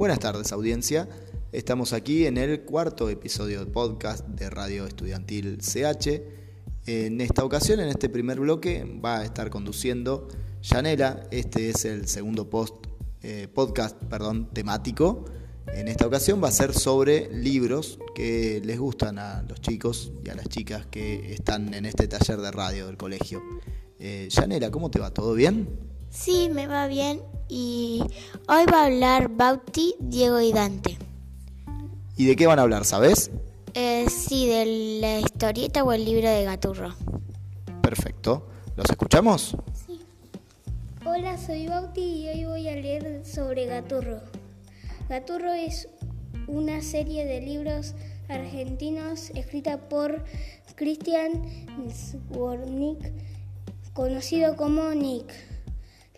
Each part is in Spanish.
Buenas tardes audiencia, estamos aquí en el cuarto episodio de podcast de Radio Estudiantil CH. En esta ocasión, en este primer bloque, va a estar conduciendo Yanela. Este es el segundo post, eh, podcast perdón, temático. En esta ocasión va a ser sobre libros que les gustan a los chicos y a las chicas que están en este taller de radio del colegio. Eh, Yanela, ¿cómo te va? ¿Todo bien? Sí, me va bien y hoy va a hablar Bauti, Diego y Dante. ¿Y de qué van a hablar, sabes? Eh, sí, de la historieta o el libro de Gaturro. Perfecto. ¿Los escuchamos? Sí. Hola, soy Bauti y hoy voy a leer sobre Gaturro. Gaturro es una serie de libros argentinos escrita por Christian Swornick, conocido como Nick.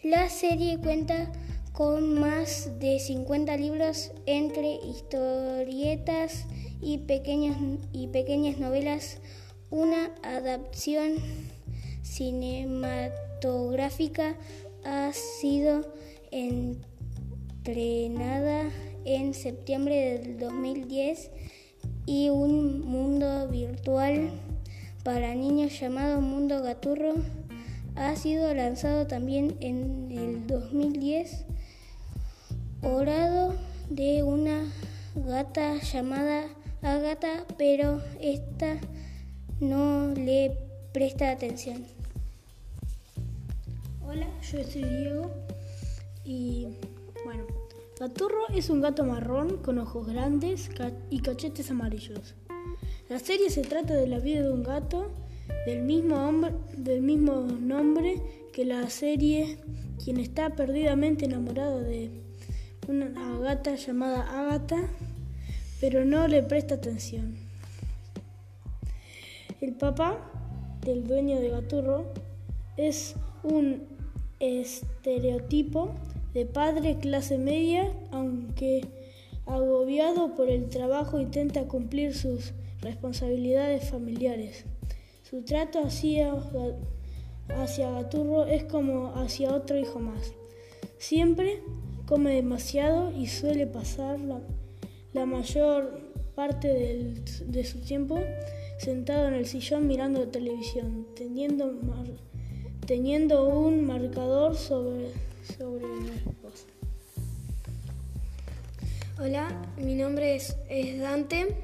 La serie cuenta con más de 50 libros entre historietas y, pequeños, y pequeñas novelas, una adaptación cinematográfica ha sido entrenada en septiembre del 2010 y un mundo virtual para niños llamado Mundo Gaturro ha sido lanzado también en el 2010, orado de una gata llamada Agata, pero esta no le presta atención. Hola, yo soy Diego y bueno, Gaturro es un gato marrón con ojos grandes y cachetes amarillos. La serie se trata de la vida de un gato del mismo, hombre, del mismo nombre que la serie, quien está perdidamente enamorado de una gata llamada Agatha, pero no le presta atención. El papá del dueño de Gaturro es un estereotipo de padre clase media, aunque agobiado por el trabajo intenta cumplir sus responsabilidades familiares. Su trato hacia, hacia Gaturro es como hacia otro hijo más. Siempre come demasiado y suele pasar la, mayor parte de su tiempo sentado en el sillón mirando televisión, teniendo, teniendo un marcador sobre, sobre voz. Hola, mi nombre es, es Dante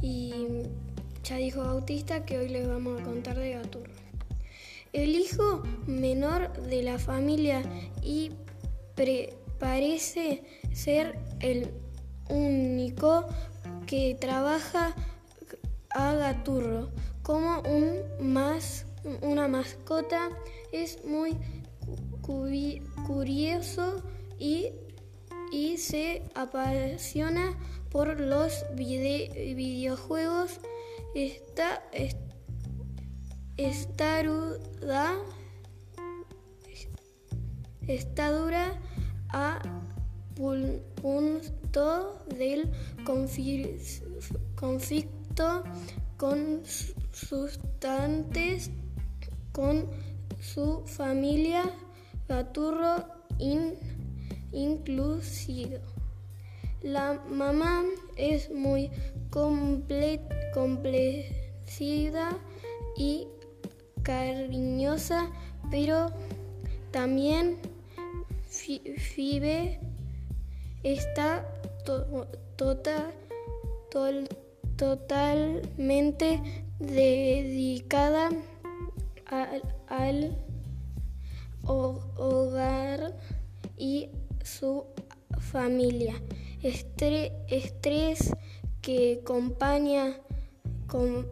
y ya dijo Bautista que hoy les vamos a contar de Gaturro. El hijo menor de la familia y parece ser el único que trabaja a Gaturro como un más, una mascota. Es muy curioso y, y se apasiona por los videojuegos esta estaruda está dura a punto del conflicto con sustantes con su familia Gaturro in. La mamá es muy completa complacida y cariñosa, pero también Fibe está tota-, totalmente dedicada al hogar y su familia. estrés que acompaña con,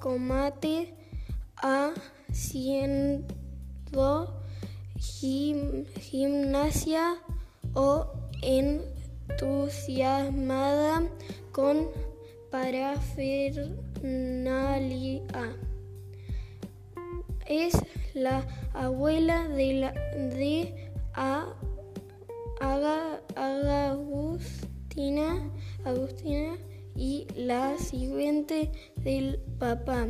combate haciendo gimnasia o entusiasmada con parafernalia. Es la abuela de, la, de a, Agustina, Agustina y la siguiente del papá.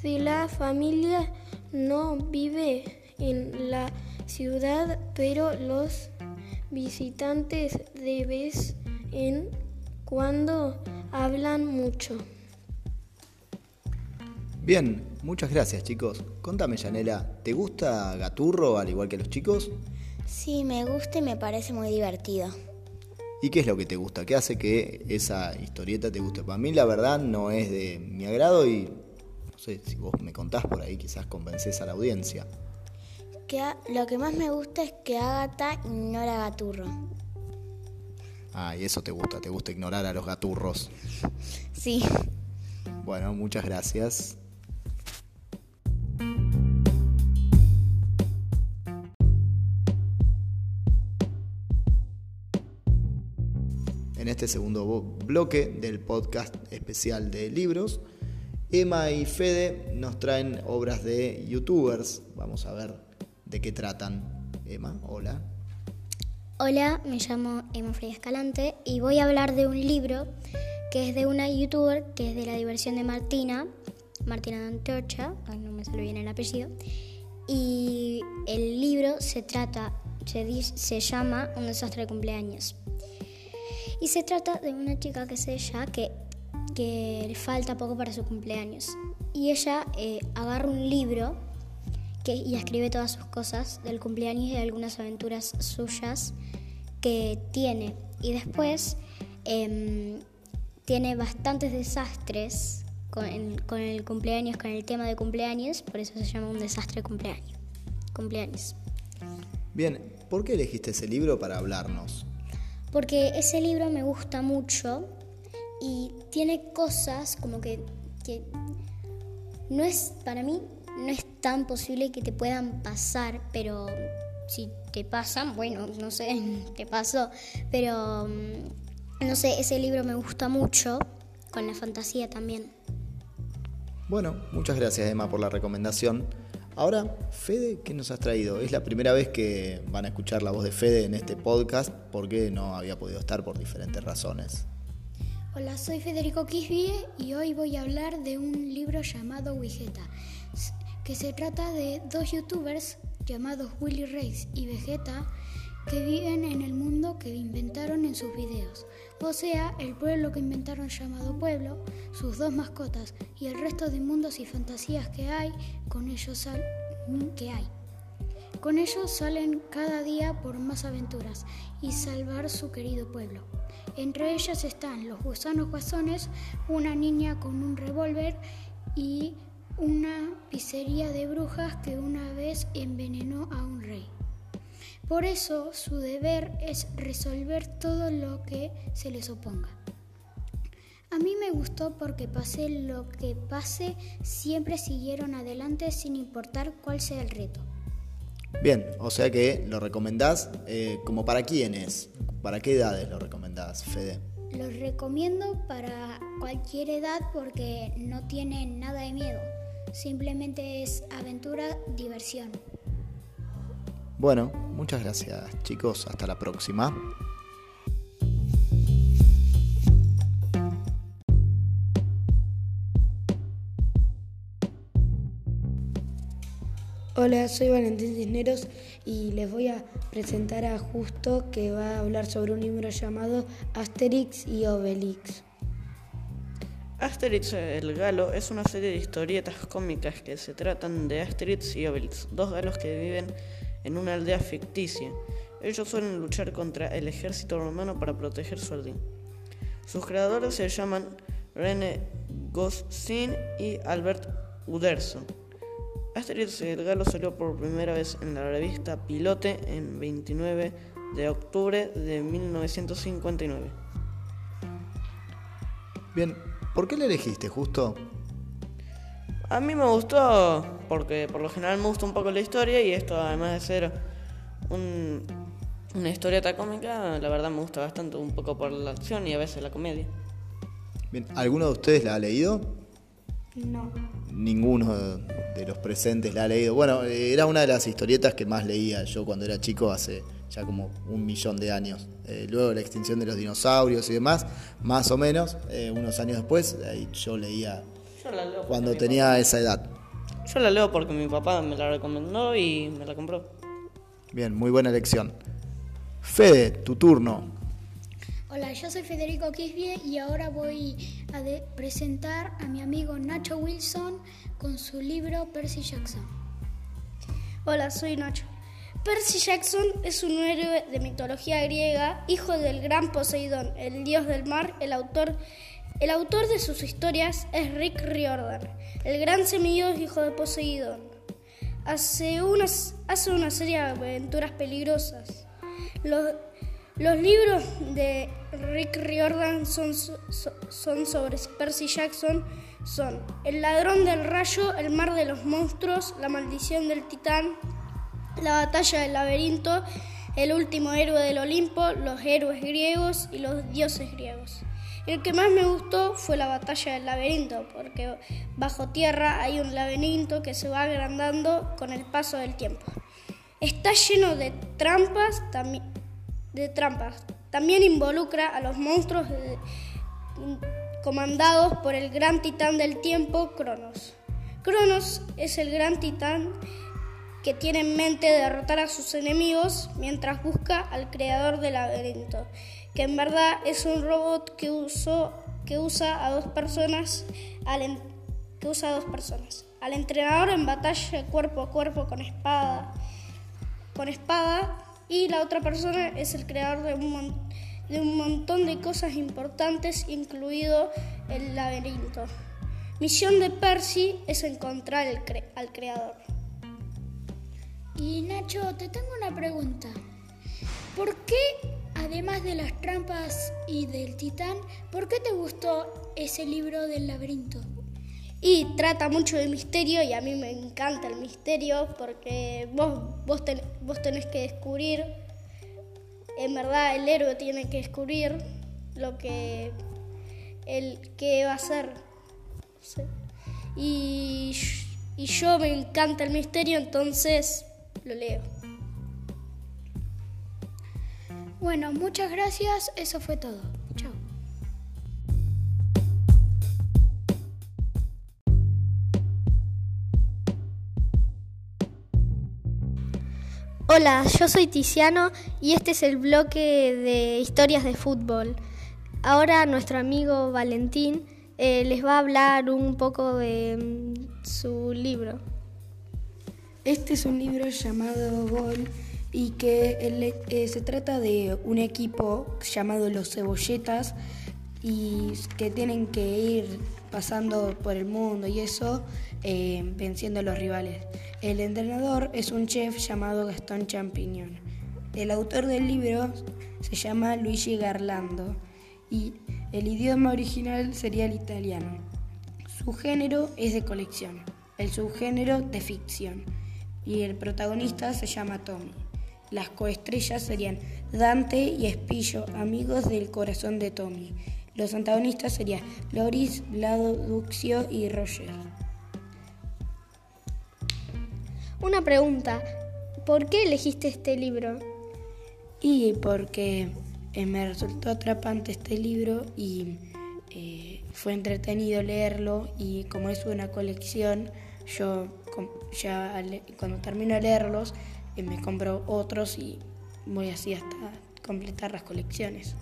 Si la familia no vive en la ciudad, pero los visitantes de vez en cuando hablan mucho. Bien, muchas gracias chicos. Contame, Yanela, ¿te gusta Gaturro al igual que los chicos? Sí, me gusta y me parece muy divertido. ¿Y qué es lo que te gusta? ¿Qué hace que esa historieta te guste? Para mí la verdad no es de mi agrado y no sé, si vos me contás por ahí quizás convences a la audiencia. Que lo que más me gusta es que Agatha ignora a Gaturro. Ah, y eso te gusta, te gusta ignorar a los gaturros. Sí. Bueno, muchas gracias. Este segundo bloque del podcast especial de libros, Emma y Fede nos traen obras de youtubers. Vamos a ver de qué tratan. Emma, hola. Hola, me llamo Emma Freya Escalante y voy a hablar de un libro que es de una youtuber que es de la diversión de Martina, Martina Antorcha, no me sale bien el apellido, y el libro se trata, se, se llama Un desastre de cumpleaños. Y se trata de una chica que es ella que, que le falta poco para su cumpleaños. Y ella eh, agarra un libro que, y escribe todas sus cosas del cumpleaños y de algunas aventuras suyas que tiene. Y después em, tiene bastantes desastres con, con, el cumpleaños, con el tema de cumpleaños, por eso se llama un desastre cumpleaños. cumpleaños. Bien, ¿por qué elegiste ese libro para hablarnos? Porque ese libro me gusta mucho y tiene cosas como que, que no es, para mí, no es tan posible que te puedan pasar, pero si te pasan, bueno, no sé, te pasó, pero mm, no sé, ese libro me gusta mucho, con la fantasía también. Bueno, muchas gracias Emma por la recomendación. Ahora, Fede, ¿qué nos has traído? Es la primera vez que van a escuchar la voz de Fede en este podcast porque no había podido estar por diferentes razones. Hola, soy Federico Quisbie y hoy voy a hablar de un libro llamado Wigeta, que se trata de dos youtubers llamados Willy Reis y Vegeta que viven en el mundo que inventaron en sus videos, o sea, el pueblo que inventaron llamado pueblo, sus dos mascotas y el resto de mundos y fantasías que hay, con ellos que hay. Con ellos salen cada día por más aventuras y salvar su querido pueblo. Entre ellas están los gusanos guasones, una niña con un revólver y una pizzería de brujas que una vez envenenó a un rey. Por eso su deber es resolver todo lo que se les oponga. A mí me gustó porque pase lo que pase, siempre siguieron adelante sin importar cuál sea el reto. Bien, o sea que lo recomendás eh, como para quiénes, para qué edades lo recomendás, Fede. Lo recomiendo para cualquier edad porque no tiene nada de miedo, simplemente es aventura, diversión. Bueno, muchas gracias chicos, hasta la próxima. Hola, soy Valentín Cisneros y les voy a presentar a Justo que va a hablar sobre un libro llamado Asterix y Obelix. Asterix el Galo es una serie de historietas cómicas que se tratan de Asterix y Obelix, dos galos que viven en una aldea ficticia. Ellos suelen luchar contra el ejército romano para proteger su aldea. Sus creadores se llaman René Goscinny y Albert Uderzo. Asterix el Galo salió por primera vez en la revista Pilote en 29 de octubre de 1959. Bien, ¿por qué le elegiste justo? A mí me gustó porque por lo general me gusta un poco la historia y esto además de ser una historieta cómica, la verdad me gusta bastante, un poco por la acción y a veces la comedia. Bien, ¿alguno de ustedes la ha leído? No. Ninguno de los presentes la ha leído. Bueno, era una de las historietas que más leía yo cuando era chico hace ya como un millón de años. Eh, luego de la extinción de los dinosaurios y demás, más o menos, eh, unos años después, yo leía cuando tenía esa edad. Yo la leo porque mi papá me la recomendó y me la compró. Bien, muy buena elección. Fede, tu turno. Hola, yo soy Federico Quisbie y ahora voy a presentar a mi amigo Nacho Wilson con su libro Percy Jackson. Hola, soy Nacho. Percy Jackson es un héroe de mitología griega, hijo del gran Poseidón, el dios del mar. El autor, el autor de sus historias es Rick Riordan, el gran semidios hijo de Poseidón. Hace, hace una serie de aventuras peligrosas. Los, los libros de Rick Riordan son, son sobre Percy Jackson son El ladrón del rayo, El mar de los monstruos, La maldición del titán, La batalla del laberinto, El último héroe del Olimpo, Los héroes griegos y los dioses griegos. El que más me gustó fue la batalla del laberinto, porque bajo tierra hay un laberinto que se va agrandando con el paso del tiempo. Está lleno de trampas, de trampas. También involucra a los monstruos comandados por el gran titán del tiempo, Cronos. Cronos es el gran titán que tiene en mente derrotar a sus enemigos mientras busca al creador del laberinto, que en verdad es un robot que, que usa a dos personas al que usa a dos personas. Al entrenador en batalla cuerpo a cuerpo con espada, con espada y la otra persona es el creador de un, de un montón de cosas importantes, incluido el laberinto. Misión de Percy es encontrar al creador. Y Nacho, te tengo una pregunta. ¿Por qué, además de las trampas y del titán, por qué te gustó ese libro del laberinto? Y trata mucho de misterio y a mí me encanta el misterio porque vos, vos, vos tenés que descubrir, en verdad el héroe tiene que descubrir lo que, el que va a ser. Y, y yo me encanta el misterio, entonces lo leo. Bueno, muchas gracias, eso fue todo. Chao. Hola, yo soy Tiziano y este es el bloque de historias de fútbol. Ahora nuestro amigo Valentín eh, les va a hablar un poco de mm, su libro. Este es un libro llamado Gol y que eh, se trata de un equipo llamado Los Cebolletas y que tienen que ir pasando por el mundo y eso, eh, venciendo a los rivales. El entrenador es un chef llamado Gastón Champiñón. El autor del libro se llama Luigi Garlando y el idioma original sería el italiano. Su género es de colección, el subgénero de ficción y el protagonista se llama Tommy. Las coestrellas serían Dante y Espillo, amigos del corazón de Tommy. Los antagonistas serían Loris, Vlado, Duxio y Roger. Una pregunta, ¿por qué elegiste este libro? Y porque eh, me resultó atrapante este libro y eh, fue entretenido leerlo y como es una colección, yo ya cuando termino de leerlos eh, me compro otros y voy así hasta completar las colecciones.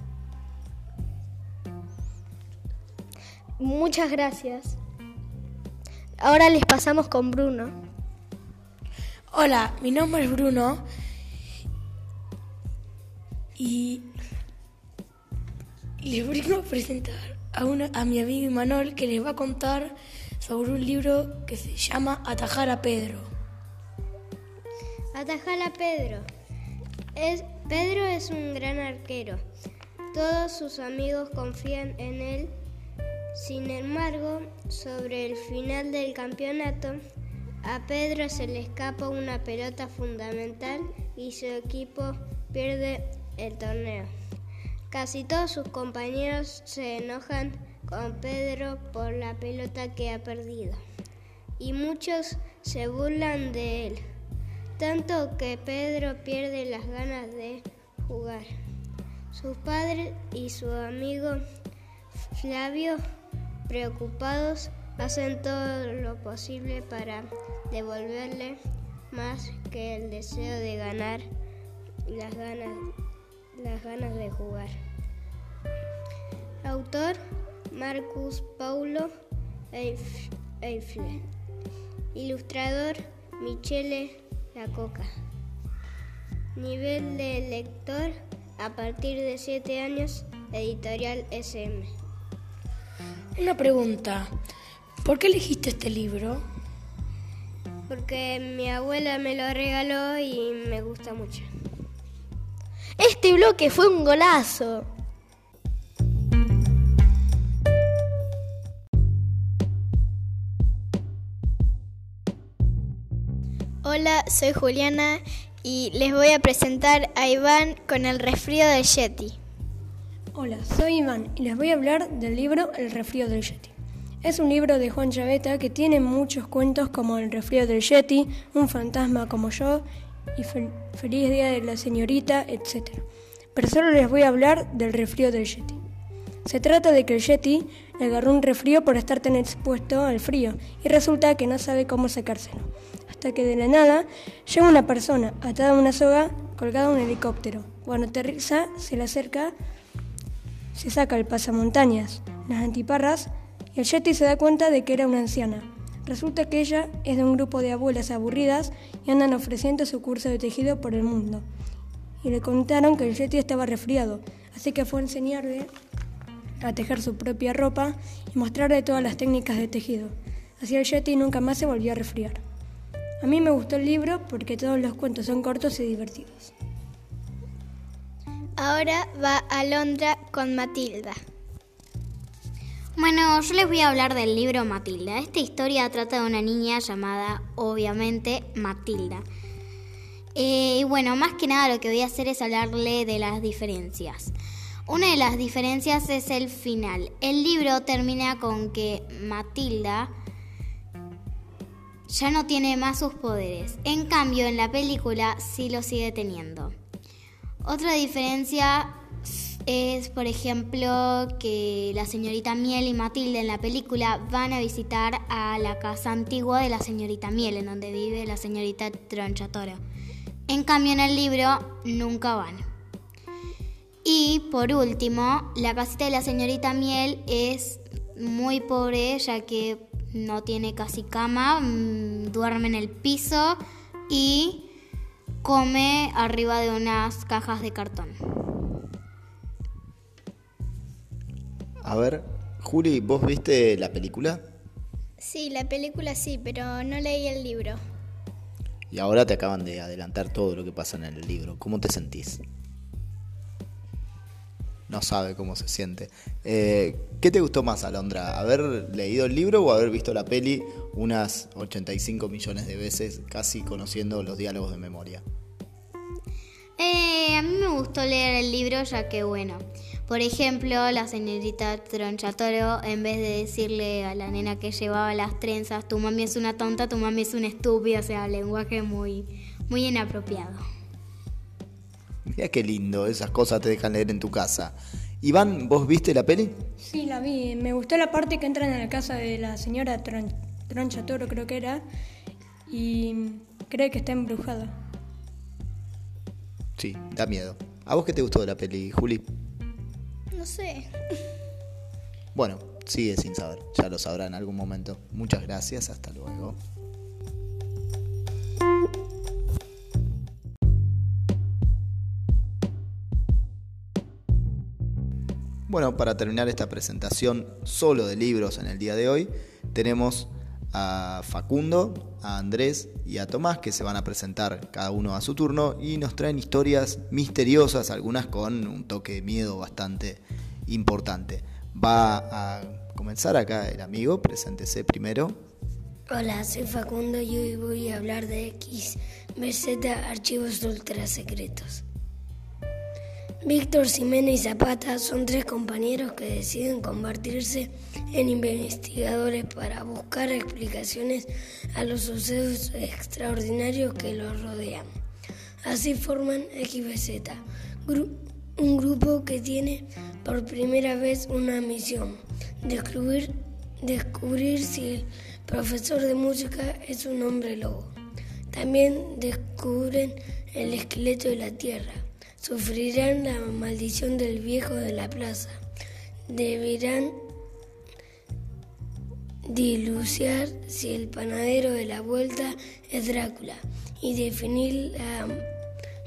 Muchas gracias. Ahora les pasamos con Bruno. Hola, mi nombre es Bruno y les voy a presentar a, una, a mi amigo Imanol que les va a contar sobre un libro que se llama Atajar a Pedro. Atajar a Pedro. Pedro es un gran arquero. Todos sus amigos confían en él. Sin embargo, sobre el final del campeonato, a Pedro se le escapa una pelota fundamental y su equipo pierde el torneo. Casi todos sus compañeros se enojan con Pedro por la pelota que ha perdido y muchos se burlan de él, tanto que Pedro pierde las ganas de jugar. Su padre y su amigo Flavio, preocupados, hacen todo lo posible para devolverle más que el deseo de ganar las ganas las ganas de jugar. Autor Marcus Paulo Eiffel. Ilustrador Michele La Coca. Nivel de lector a partir de 7 años, editorial SM. Una pregunta, ¿por qué elegiste este libro? Porque mi abuela me lo regaló y me gusta mucho. Este bloque fue un golazo. Hola, soy Juliana y les voy a presentar a Iván con el resfrío del Yeti. Hola, soy Iván y les voy a hablar del libro El resfrío del Yeti. Es un libro de Juan Chaveta que tiene muchos cuentos como El resfrío del Yeti, Un fantasma como yo y Feliz Día de la Señorita, etc. Pero solo les voy a hablar del resfrío del Yeti. Se trata de que el Yeti le agarró un resfrío por estar tan expuesto al frío y resulta que no sabe cómo sacárselo hasta que de la nada llega una persona atada a una soga colgada a un helicóptero. Cuando aterriza, se le acerca, se saca el pasamontañas, las antiparras y el Yeti se da cuenta de que era una anciana. Resulta que ella es de un grupo de abuelas aburridas y andan ofreciendo su curso de tejido por el mundo. Y le contaron que el Yeti estaba resfriado, así que fue a enseñarle a tejer su propia ropa y mostrarle todas las técnicas de tejido. Así el Yeti nunca más se volvió a resfriar. A mí me gustó el libro porque todos los cuentos son cortos y divertidos. Ahora va Alondra con Matilda. Bueno, yo les voy a hablar del libro Matilda. Esta historia trata de una niña llamada, obviamente, Matilda. Eh, y bueno, más que nada lo que voy a hacer es hablarle de las diferencias. Una de las diferencias es el final. El libro termina con que Matilda ya no tiene más sus poderes. En cambio, en la película sí lo sigue teniendo. Otra diferencia es, por ejemplo, que la señorita Miel y Matilde en la película van a visitar a la casa antigua de la señorita Miel, en donde vive la señorita Tronchatoro. En cambio, en el libro nunca van. Y por último, la casita de la señorita Miel es muy pobre, ya que no tiene casi cama, mm, duerme en el piso y come arriba de unas cajas de cartón. A ver, Juli, ¿vos viste la película? Sí, la película sí, pero no leí el libro. Y ahora te acaban de adelantar todo lo que pasa en el libro. ¿Cómo te sentís? No sabe cómo se siente. Eh, ¿Qué te gustó más, Alondra? ¿Haber leído el libro o haber visto la peli unas 85 millones de veces, casi conociendo los diálogos de memoria? Eh, a mí me gustó leer el libro ya que, bueno, por ejemplo, la señorita Tronchatoro, en vez de decirle a la nena que llevaba las trenzas, tu mami es una tonta, tu mami es una estúpida, o sea, lenguaje muy, muy inapropiado. Mira qué lindo, esas cosas te dejan leer en tu casa. Iván, ¿vos viste la peli? Sí, la vi. Me gustó la parte que entran en la casa de la señora Troncha Toro, creo que era, y cree que está embrujada. Sí, da miedo. ¿A vos qué te gustó de la peli, Juli? No sé. Bueno, sigue sin saber. Ya lo sabrá en algún momento. Muchas gracias. Hasta luego. Bueno, para terminar esta presentación solo de libros en el día de hoy, tenemos a Facundo, a Andrés y a Tomás que se van a presentar cada uno a su turno y nos traen historias misteriosas, algunas con un toque de miedo bastante importante. Va a comenzar acá el amigo, preséntese primero. Hola, soy Facundo y hoy voy a hablar de X, Archivos Ultra Secretos. Víctor Jiménez y Zapata son tres compañeros que deciden convertirse en investigadores para buscar explicaciones a los sucesos extraordinarios que los rodean. Así forman XBZ, un grupo que tiene por primera vez una misión, descubrir si el profesor de música es un hombre lobo. También descubren el esqueleto de la Tierra sufrirán la maldición del viejo de la plaza. Deberán diluciar si el panadero de la vuelta es Drácula y definir la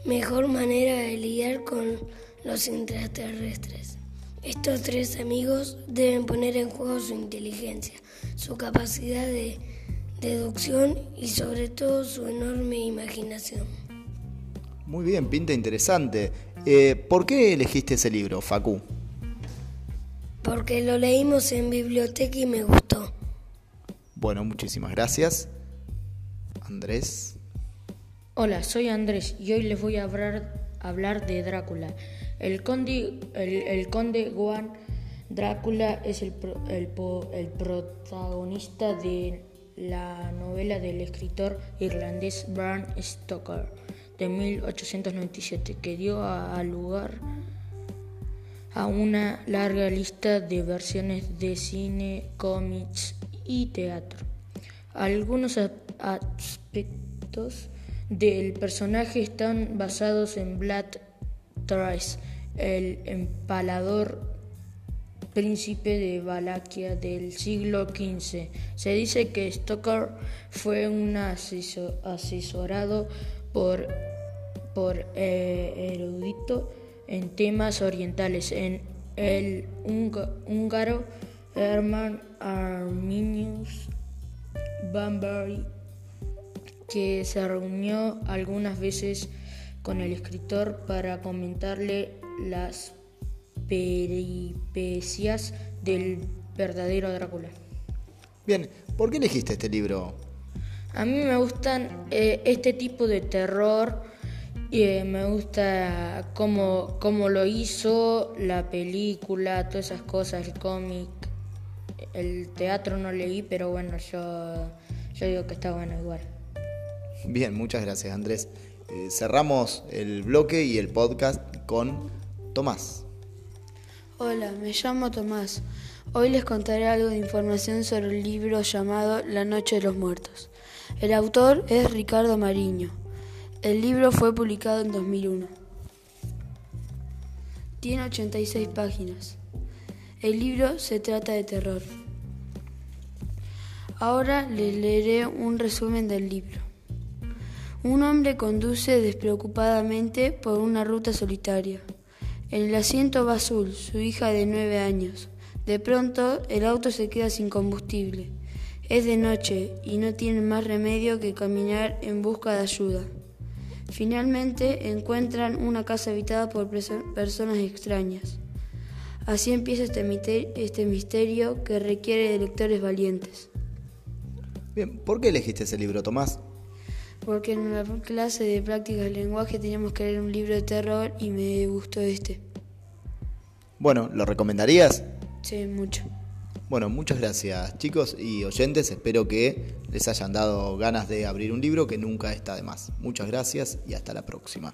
mejor manera de lidiar con los extraterrestres. Estos tres amigos deben poner en juego su inteligencia, su capacidad de deducción y sobre todo su enorme imaginación. Muy bien, pinta interesante. Eh, ¿Por qué elegiste ese libro, Facu? Porque lo leímos en biblioteca y me gustó. Bueno, muchísimas gracias. Andrés. Hola, soy Andrés y hoy les voy a hablar, hablar de Drácula. El conde, el, conde Juan Drácula es el, el, el protagonista de la novela del escritor irlandés Bram Stoker de 1897, que dio a, lugar a una larga lista de versiones de cine, cómics y teatro. Algunos aspectos del personaje están basados en Vlad Trace, el empalador príncipe de Valaquia del siglo XV. Se dice que Stoker fue un asesorado por, por eh, erudito en temas orientales en el húngaro Hermann Arminius Bambury, que se reunió algunas veces con el escritor para comentarle las peripecias del verdadero Drácula. Bien, ¿por qué elegiste este libro? A mí me gustan eh, este tipo de terror y eh, me gusta cómo, cómo, lo hizo, la película, todas esas cosas, el cómic. El teatro no leí, pero bueno, yo, yo digo que está bueno igual. Bien, muchas gracias Andrés. Eh, cerramos el bloque y el podcast con Tomás. Hola, me llamo Tomás. Hoy les contaré algo de información sobre el libro llamado La Noche de los Muertos. El autor es Ricardo Mariño. El libro fue publicado en 2001. Tiene 86 páginas. El libro se trata de terror. Ahora les leeré un resumen del libro. Un hombre conduce despreocupadamente por una ruta solitaria. En el asiento va Azul, su hija de nueve años. De pronto, el auto se queda sin combustible. Es de noche y no tienen más remedio que caminar en busca de ayuda. Finalmente encuentran una casa habitada por personas extrañas. Así empieza este, este misterio que requiere de lectores valientes. Bien, ¿por qué elegiste ese libro, Tomás? porque en la clase de prácticas de lenguaje teníamos que leer un libro de terror y me gustó este. Bueno, ¿lo recomendarías? Sí, mucho. Bueno, muchas gracias chicos y oyentes, espero que les hayan dado ganas de abrir un libro que nunca está de más. Muchas gracias y hasta la próxima.